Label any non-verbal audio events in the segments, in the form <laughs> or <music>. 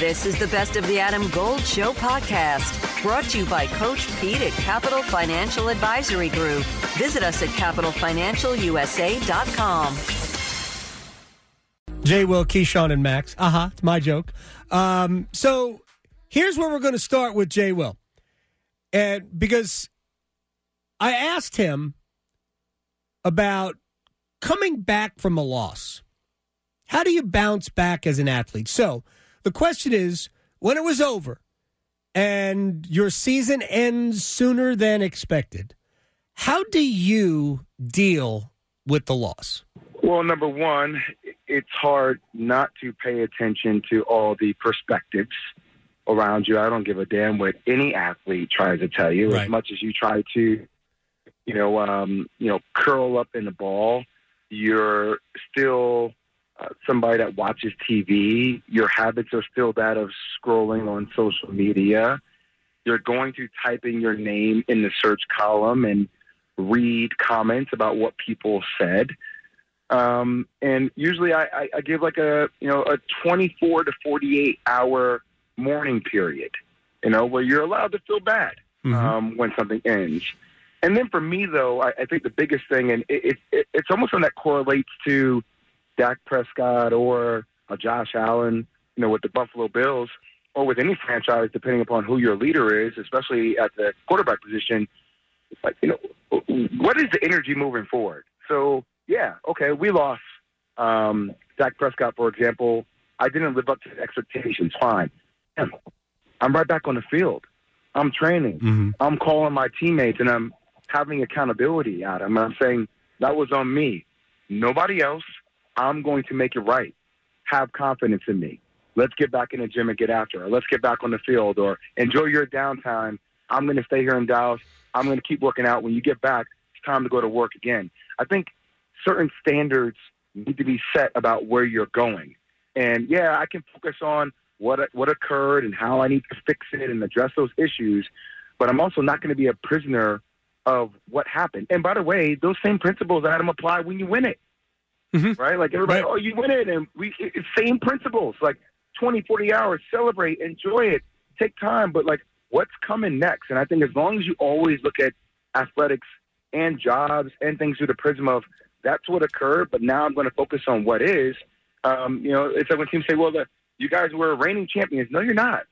This is the Best of the Adam Gold Show podcast, brought to you by Coach Pete at Capital Financial Advisory Group. Visit us at capitalfinancialusa.com. Jay Will, Keyshawn, and Max. Aha, uh-huh, it's my joke. Um, so here's where we're going to start with Jay Will. And because I asked him about coming back from a loss. How do you bounce back as an athlete? So the question is when it was over and your season ends sooner than expected, how do you deal with the loss? Well, number one, it's hard not to pay attention to all the perspectives around you. I don't give a damn what any athlete tries to tell you. Right. As much as you try to, you know, um, you know, curl up in the ball, you're still uh, somebody that watches TV. Your habits are still that of scrolling on social media. You're going to type in your name in the search column and read comments about what people said. Um, and usually I, I, I give like a you know a 24 to 48 hour mourning period, you know, where you're allowed to feel bad Mhm. um, when something ends. And then for me, though, I, I think the biggest thing, and it, it, it's almost one that correlates to Dak Prescott or uh, Josh Allen, you know, with the Buffalo Bills, or with any franchise, depending upon who your leader is, especially at the quarterback position. Like, you know, what is the energy moving forward? So, yeah, okay, we lost um, Dak Prescott, for example. I didn't live up to expectations. Fine. I'm right back on the field. I'm training. Mhm. I'm calling my teammates and I'm having accountability at them. I'm saying that was on me. Nobody else. I'm going to make it right. Have confidence in me. Let's get back in the gym and get after it. Let's get back on the field or enjoy your downtime. I'm going to stay here in Dallas. I'm going to keep working out. When you get back, it's time to go to work again. I think certain standards need to be set about where you're going. And yeah, I can focus on what what occurred and how I need to fix it and address those issues, but I'm also not going to be a prisoner of what happened. And by the way, those same principles Adam apply when you win it. Mhm. Right? Like everybody, Right. oh, you win it and we it's same principles. Like 20, 40 hours, celebrate, enjoy it, take time, but like what's coming next? And I think as long as you always look at athletics and jobs and things through the prism of that's what occurred, but now I'm going to focus on what is. Um, you know, it's like when teams say, "Well, the, you guys were reigning champions." No, you're not.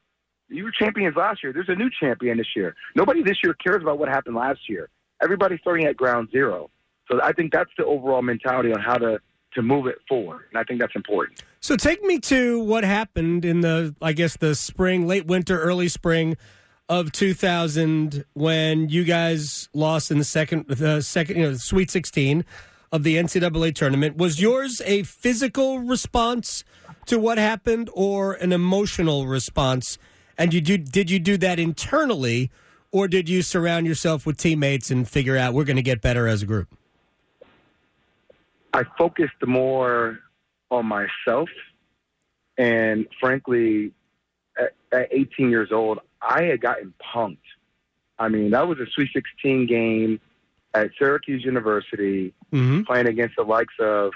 You were champions last year. There's a new champion this year. Nobody this year cares about what happened last year. Everybody's starting at ground zero. So I think that's the overall mentality on how to to move it forward, and I think that's important. So take me to what happened in the, I guess, the spring, late winter, early spring of 2000 when you guys lost in the second, the second, you know, Sweet 16 of the NCAA tournament. Was yours a physical response to what happened or an emotional response? And you do, did you do that internally, or did you surround yourself with teammates and figure out we're going to get better as a group? I focused more on myself, and frankly, at, at 18 years old, I had gotten punked. I mean, that was a Sweet 16 game at Syracuse University, Mm-hmm. playing against the likes of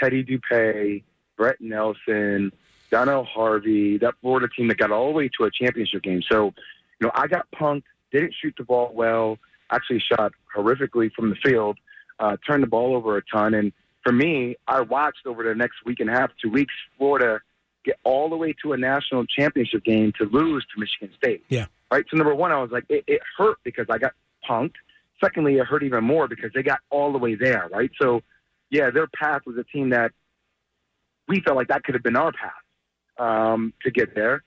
Teddy Dupay, Brett Nelson, Donnell Harvey, that Florida team that got all the way to a championship game. So, you know, I got punked, didn't shoot the ball well, actually shot horrifically from the field, uh, turned the ball over a ton. And for me, I watched over the next week and a half, two weeks, Florida get all the way to a national championship game to lose to Michigan State. Yeah. Right. So number one, I was like, it, it hurt because I got punked. Secondly, it hurt even more because they got all the way there. Right. So, yeah, their path was a team that we felt like that could have been our path um, to get there.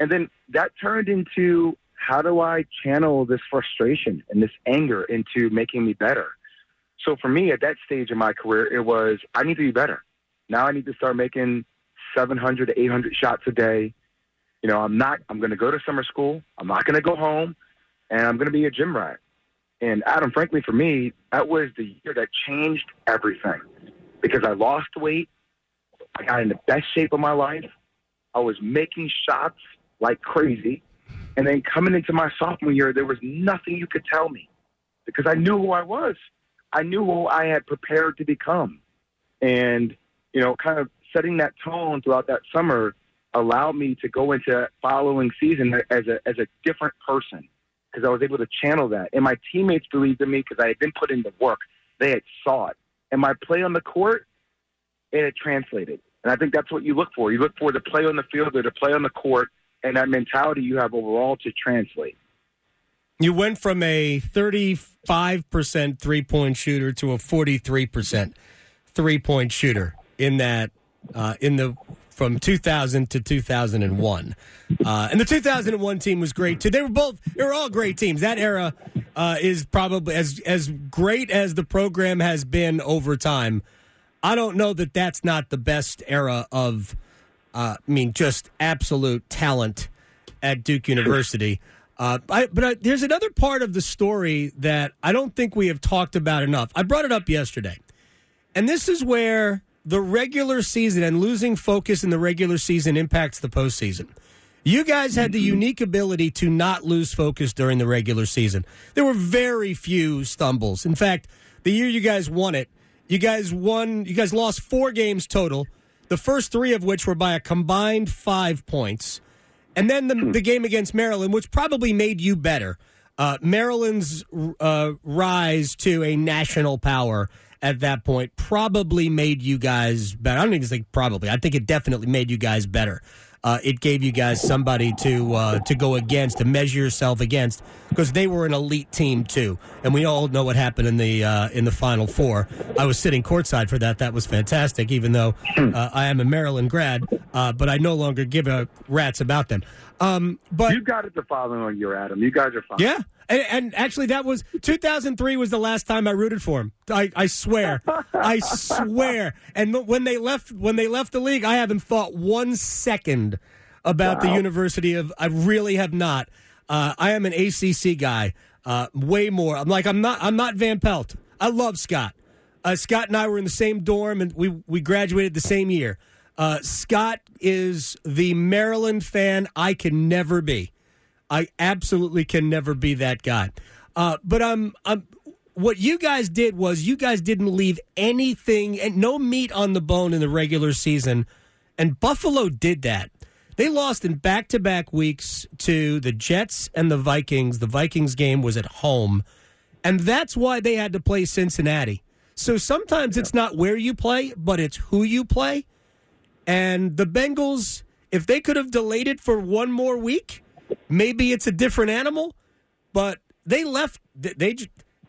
And then that turned into how do I channel this frustration and this anger into making me better? So for me at that stage in my career, it was I need to be better. Now I need to start making 700 to 800 shots a day. You know, I'm not, I'm going to go to summer school. I'm not going to go home and I'm going to be a gym rat. And Adam, frankly, for me, that was the year that changed everything because I lost weight. I got in the best shape of my life. I was making shots like crazy. And then coming into my sophomore year, there was nothing you could tell me because I knew who I was. I knew who I had prepared to become. And, you know, kind of setting that tone throughout that summer allowed me to go into following season as a as a different person because I was able to channel that. And my teammates believed in me because I had been put into work. They had saw it. And my play on the court, it had translated. And I think that's what you look for. You look for the play on the field or the play on the court and that mentality you have overall to translate. You went from a 35% three point shooter to a 43% three point shooter in that, uh, in the, from 2000 to 2001. Uh, and the 2001 team was great too. They were both, they were all great teams. That era uh, is probably as, as great as the program has been over time. I don't know that that's not the best era of, uh, I mean, just absolute talent at Duke University. Uh, I, but I, there's another part of the story that I don't think we have talked about enough. I brought it up yesterday. And this is where the regular season and losing focus in the regular season impacts the postseason. You guys had the unique ability to not lose focus during the regular season. There were very few stumbles. In fact, the year you guys won it, you guys won, you guys lost four games total, the first three of which were by a combined five points. And then the, the game against Maryland, which probably made you better. Uh, Maryland's uh, rise to a national power at that point probably made you guys better. I don't even think probably. I think it definitely made you guys better. Uh, it gave you guys somebody to uh, to go against, to measure yourself against, because they were an elite team too. And we all know what happened in the uh, in the Final Four. I was sitting courtside for that. That was fantastic. Even though uh, I am a Maryland grad, uh, but I no longer give a rat's about them. Um, but you got it the following year, Adam. You guys are fine. Yeah, and, and, actually, that was 2003 was the last time I rooted for him. I, I swear, I swear. And when they left, when they left the league, I haven't thought one second about wow. the University of. I really have not. Uh, I am an ACC guy, uh, way more. I'm like I'm not. I'm not Van Pelt. I love Scott. Uh, Scott and I were in the same dorm, and we we graduated the same year. Uh, Scott is the Maryland fan I can never be. I absolutely can never be that guy. Uh, but um, um, what you guys did was you guys didn't leave anything and no meat on the bone in the regular season, and Buffalo did that. They lost in back to back weeks to the Jets and the Vikings. The Vikings game was at home, and that's why they had to play Cincinnati. So sometimes it's not where you play, but it's who you play. And the Bengals, if they could have delayed it for one more week, maybe it's a different animal. But they left. They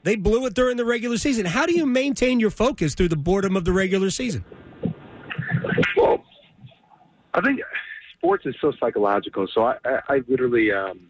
they blew it during the regular season. How do you maintain your focus through the boredom of the regular season? Well, I think sports is so psychological. So I, I, I literally um,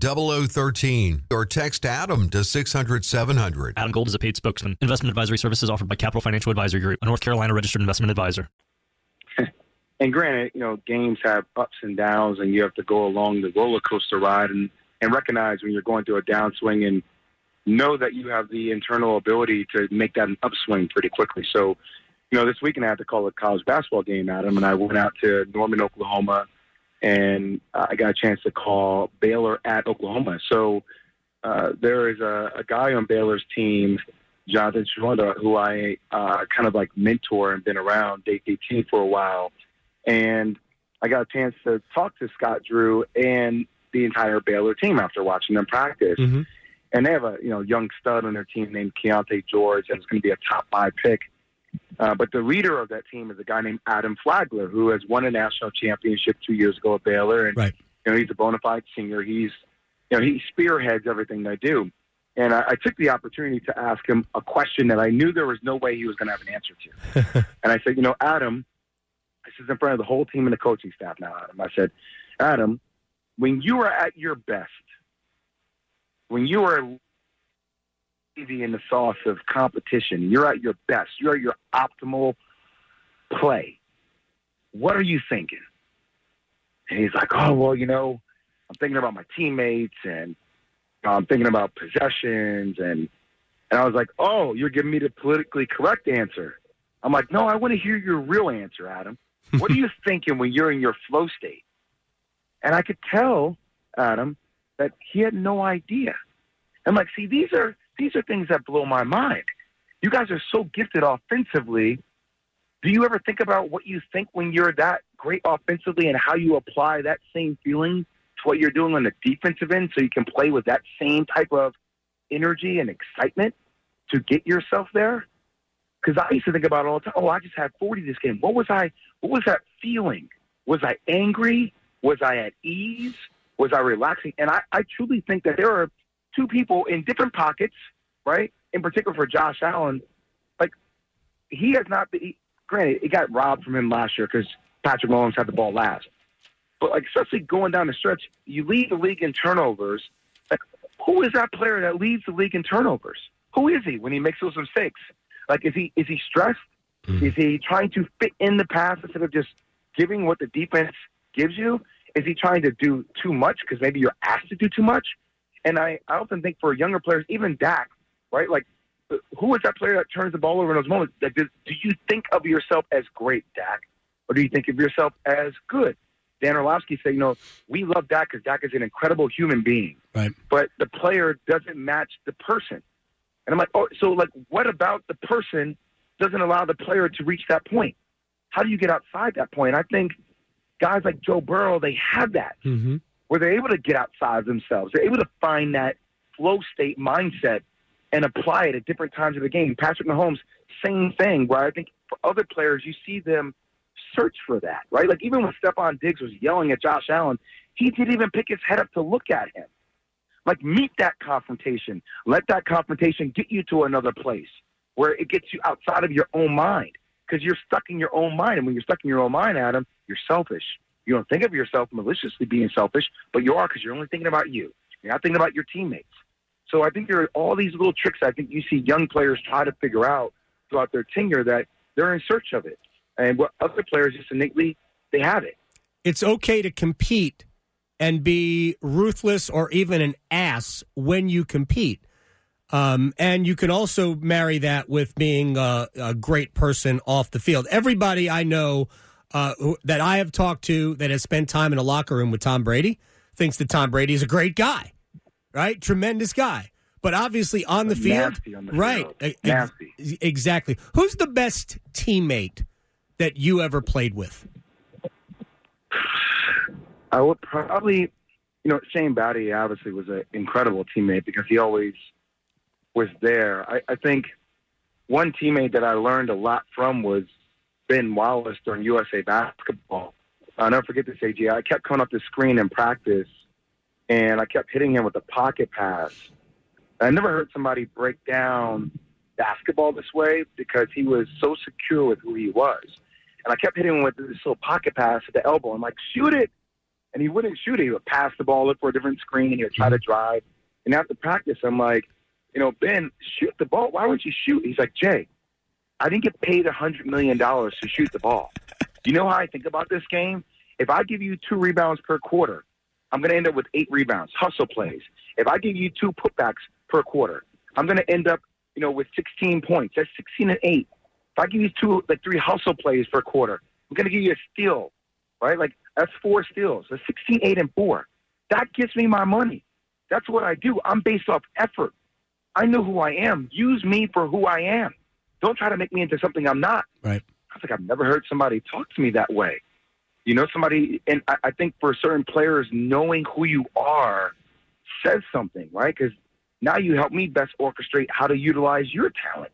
0013 or text Adam to 600 700. Adam Gold is a paid spokesman. Investment advisory services offered by Capital Financial Advisory Group, a North Carolina registered investment advisor. <laughs> and granted, you know, games have ups and downs, and you have to go along the roller coaster ride and, and recognize when you're going through a downswing and know that you have the internal ability to make that an upswing pretty quickly. So, you know, this weekend I had to call a college basketball game, Adam, and I went out to Norman, Oklahoma and uh, I got a chance to call Baylor at Oklahoma. So uh, there is a, a guy on Baylor's team, Jonathan Tcheruba, who I uh, kind of like mentor and been around DT team for a while. And I got a chance to talk to Scott Drew and the entire Baylor team after watching them practice. Mm-hmm. And they have a you know young stud on their team named Keyonte George, and it's going to be a top five pick uh, but the leader of that team is a guy named Adam Flagler, who has won a national championship two years ago at Baylor, and right. you know he's a bona fide senior. He's you know he spearheads everything they do. And I, I took the opportunity to ask him a question that I knew there was no way he was going to have an answer to. <laughs> and I said, you know, Adam, this is in front of the whole team and the coaching staff now. Adam, I said, Adam, when you are at your best, when you are in the sauce of competition. You're at your best. You're at your optimal play. What are you thinking? And he's like, oh, well, you know, I'm thinking about my teammates and I'm thinking about possessions. And, and I was like, oh, you're giving me the politically correct answer. I'm like, no, I want to hear your real answer, Adam. <laughs> What are you thinking when you're in your flow state? And I could tell Adam that he had no idea. I'm like, see, these are these are things that blow my mind. You guys are so gifted offensively. Do you ever think about what you think when you're that great offensively and how you apply that same feeling to what you're doing on the defensive end so you can play with that same type of energy and excitement to get yourself there? Because I used to think about all the time. Oh, I just had 40 this game. What was I? What was that feeling? Was I angry? Was I at ease? Was I relaxing? And I, I truly think that there are two people in different pockets, right? In particular for Josh Allen, like he has not been. Granted, it got robbed from him last year because Patrick Mahomes had the ball last. But like, especially going down the stretch, you lead the league in turnovers. Like, who is that player that leads the league in turnovers? Who is he when he makes those mistakes? Like, is he is he stressed? Mm. Is he trying to fit in the pass instead of just giving what the defense gives you? Is he trying to do too much because maybe you're asked to do too much? And I, I often think for younger players, even Dak, right? Like, who is that player that turns the ball over in those moments? Like, do, do you think of yourself as great, Dak, or do you think of yourself as good? Dan Orlovsky said, you know, we love Dak because Dak is an incredible human being, right? But the player doesn't match the person. And I'm like, oh, so like, what about the person doesn't allow the player to reach that point? How do you get outside that point? I think guys like Joe Burrow, they have that, mm-hmm. Where they're able to get outside of themselves. They're able to find that flow state mindset and apply it at different times of the game. Patrick Mahomes, same thing, where I think for other players, you see them search for that, right? Like even when Stefon Diggs was yelling at Josh Allen, he didn't even pick his head up to look at him. Like meet that confrontation. Let that confrontation get you to another place where it gets you outside of your own mind because you're stuck in your own mind. And when you're stuck in your own mind, Adam, you're selfish. You don't think of yourself maliciously being selfish, but you are because you're only thinking about you. You're not thinking about your teammates. So I think there are all these little tricks I think you see young players try to figure out throughout their tenure that they're in search of it. And what other players just innately, they have it. It's okay to compete and be ruthless or even an ass when you compete. Um, and you can also marry that with being a, a great person off the field. Everybody I know uh, who, that I have talked to that has spent time in a locker room with Tom Brady thinks that Tom Brady is a great guy right? Tremendous guy. But obviously on the field, on the right? Field. Nasty. Exactly. Who's the best teammate that you ever played with? <sighs> I would probably, you know, Shane Battier obviously was an incredible teammate because he always was there. I, I think one teammate that I learned a lot from was Ben Wallace during USA basketball. I'll never forget this, AJ. I kept coming up the screen in practice and I kept hitting him with a pocket pass. I never heard somebody break down basketball this way because he was so secure with who he was. And I kept hitting him with this little pocket pass at the elbow. I'm like, shoot it. And he wouldn't shoot it. He would pass the ball, look for a different screen. And he would try to mm-hmm. drive. And after practice, I'm like, you know, Ben, shoot the ball. Why wouldn't you shoot? He's like, Jay, I didn't get paid a $100 million to shoot the ball. You know how I think about this game? If I give you two rebounds per quarter, I'm going to end up with eight rebounds, hustle plays. If I give you two putbacks per quarter, I'm going to end up, you know, with 16 points. That's 16 and eight. If I give you two, like three hustle plays per quarter, I'm going to give you a steal, right? Like that's four steals. That's 16, eight, and four. That gives me my money. That's what I do. I'm based off effort. I know who I am. Use me for who I am. Don't try to make me into something I'm not. Right. I was like, I've never heard somebody talk to me that way. You know, somebody, and I, I think for certain players, knowing who you are says something, right? Because now you help me best orchestrate how to utilize your talent.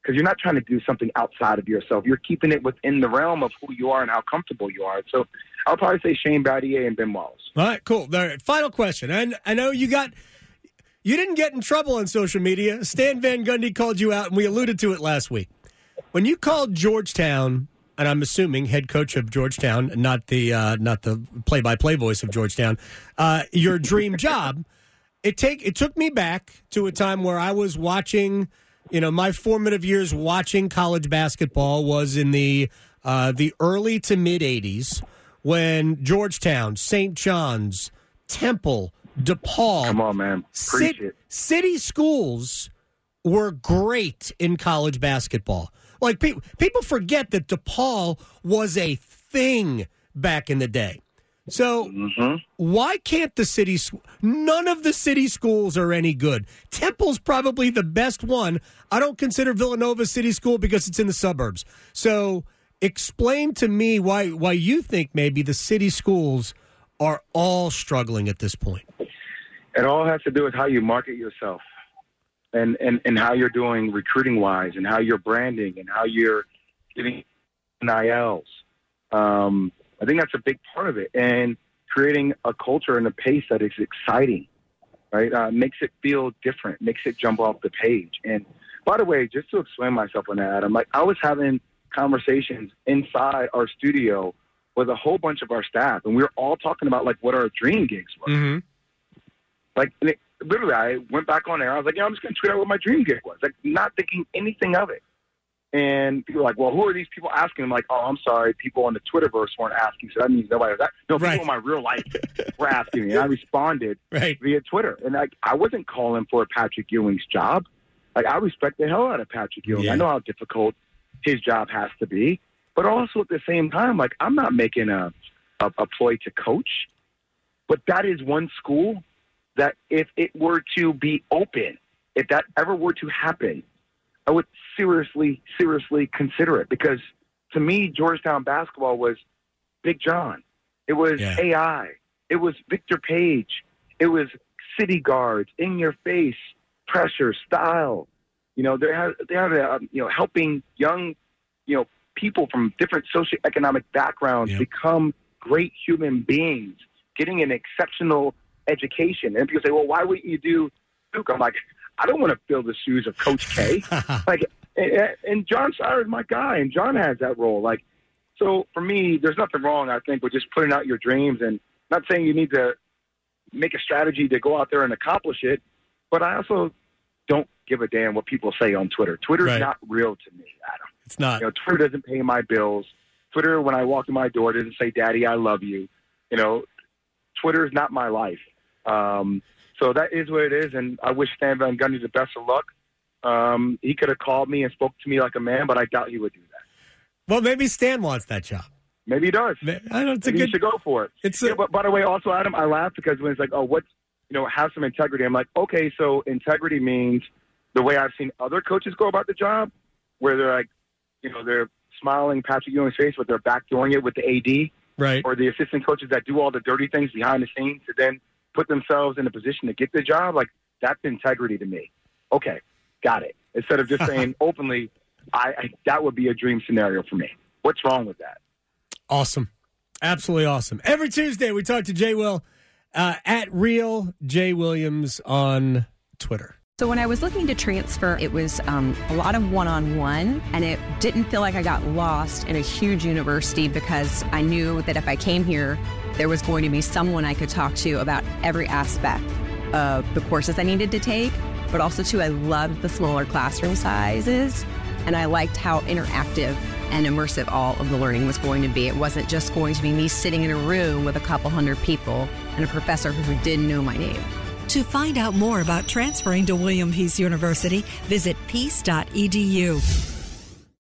Because you're not trying to do something outside of yourself. You're keeping it within the realm of who you are and how comfortable you are. So I'll probably say Shane Battier and Ben Wallace. All right, cool. All right, final question. And I know you got you didn't get in trouble on social media. Stan Van Gundy called you out, and we alluded to it last week. When you called Georgetown and I'm assuming head coach of Georgetown, not the uh, not the play by play voice of Georgetown, uh, your <laughs> dream job. It take it took me back to a time where I was watching. You know, my formative years watching college basketball was in the uh, the early to mid '80s when Georgetown, St. John's, Temple, DePaul, Come on, man. Preach Cit- it. city schools were great in college basketball. Like people, people forget that DePaul was a thing back in the day. So Mm-hmm. why can't the city? None of the city schools are any good. Temple's probably the best one. I don't consider Villanova city school because it's in the suburbs. So explain to me why why you think maybe the city schools are all struggling at this point. It all has to do with how you market yourself and, and, and how you're doing recruiting wise and how you're branding and how you're getting NILs. Um, I think that's a big part of it. And creating a culture and a pace that is exciting, right? Uh, makes it feel different, makes it jump off the page. And by the way, just to explain myself on that, I'm like, I was having conversations inside our studio with a whole bunch of our staff, and we were all talking about like what our dream gigs were. Mm-hmm. Like and it, literally, I went back on air. I was like, yeah, I'm just going to tweet out what my dream gig was. Like not thinking anything of it. And people were like, well, who are these people asking? I'm like, oh, I'm sorry. People on the Twitterverse weren't asking, so that means nobody was. That. No, people Right. in my real life <laughs> were asking me, and I responded Right. via Twitter. And like, I wasn't calling for Patrick Ewing's job. Like, I respect the hell out of Patrick Ewing. Yeah. I know how difficult his job has to be, but also at the same time, like, I'm not making a a, a ploy to coach, but that is one school that if it were to be open, if that ever were to happen, I would seriously, seriously consider it because to me, Georgetown basketball was Big John. It was Yeah. AI. It was Victor Page. It was city guards, in your face, pressure, style. You know, they have they have uh, you know helping young you know people from different socioeconomic backgrounds Yep. become great human beings, getting an exceptional education. And people say, well, why wouldn't you do Duke? I'm like, I don't want to fill the shoes of Coach K. <laughs> like, and, and Jon Scheyer is my guy, and John has that role. Like, so for me, there's nothing wrong, I think, with just putting out your dreams and not saying you need to make a strategy to go out there and accomplish it, but I also don't give a damn what people say on Twitter. Twitter's Right. not real to me, Adam. It's not. You know, Twitter doesn't pay my bills. Twitter, when I walk in my door, doesn't say, "Daddy, I love you." You know, Twitter is not my life. Um, so that is what it is, and I wish Stan Van Gundy the best of luck. Um, he could have called me and spoke to me like a man, but I doubt he would do that. Well, maybe Stan wants that job. Maybe he does. I don't. It's a Maybe he should go for it. It's a, but by the way, also Adam, I laugh because when it's like, oh, what, you know, have some integrity. I'm like, okay, so integrity means the way I've seen other coaches go about the job, where they're like, you know, they're smiling Patrick Ewing's face, but they're backdooring it with the AD, right. or the assistant coaches that do all the dirty things behind the scenes to then put themselves in a position to get the job. Like that's integrity to me. Okay, got it. Instead of just <laughs> saying openly, I, I that would be a dream scenario for me. What's wrong with that? Awesome. Absolutely awesome. Every Tuesday, we talk to Jay Will uh, at Real Jay Williams on Twitter. So when I was looking to transfer, it was um, a lot of one-on-one, and it didn't feel like I got lost in a huge university because I knew that if I came here, there was going to be someone I could talk to about every aspect of the courses I needed to take. But also, too, I loved the smaller classroom sizes, and I liked how interactive and immersive all of the learning was going to be. It wasn't just going to be me sitting in a room with a couple hundred people and a professor who didn't know my name. To find out more about transferring to William Peace University, visit peace.edu.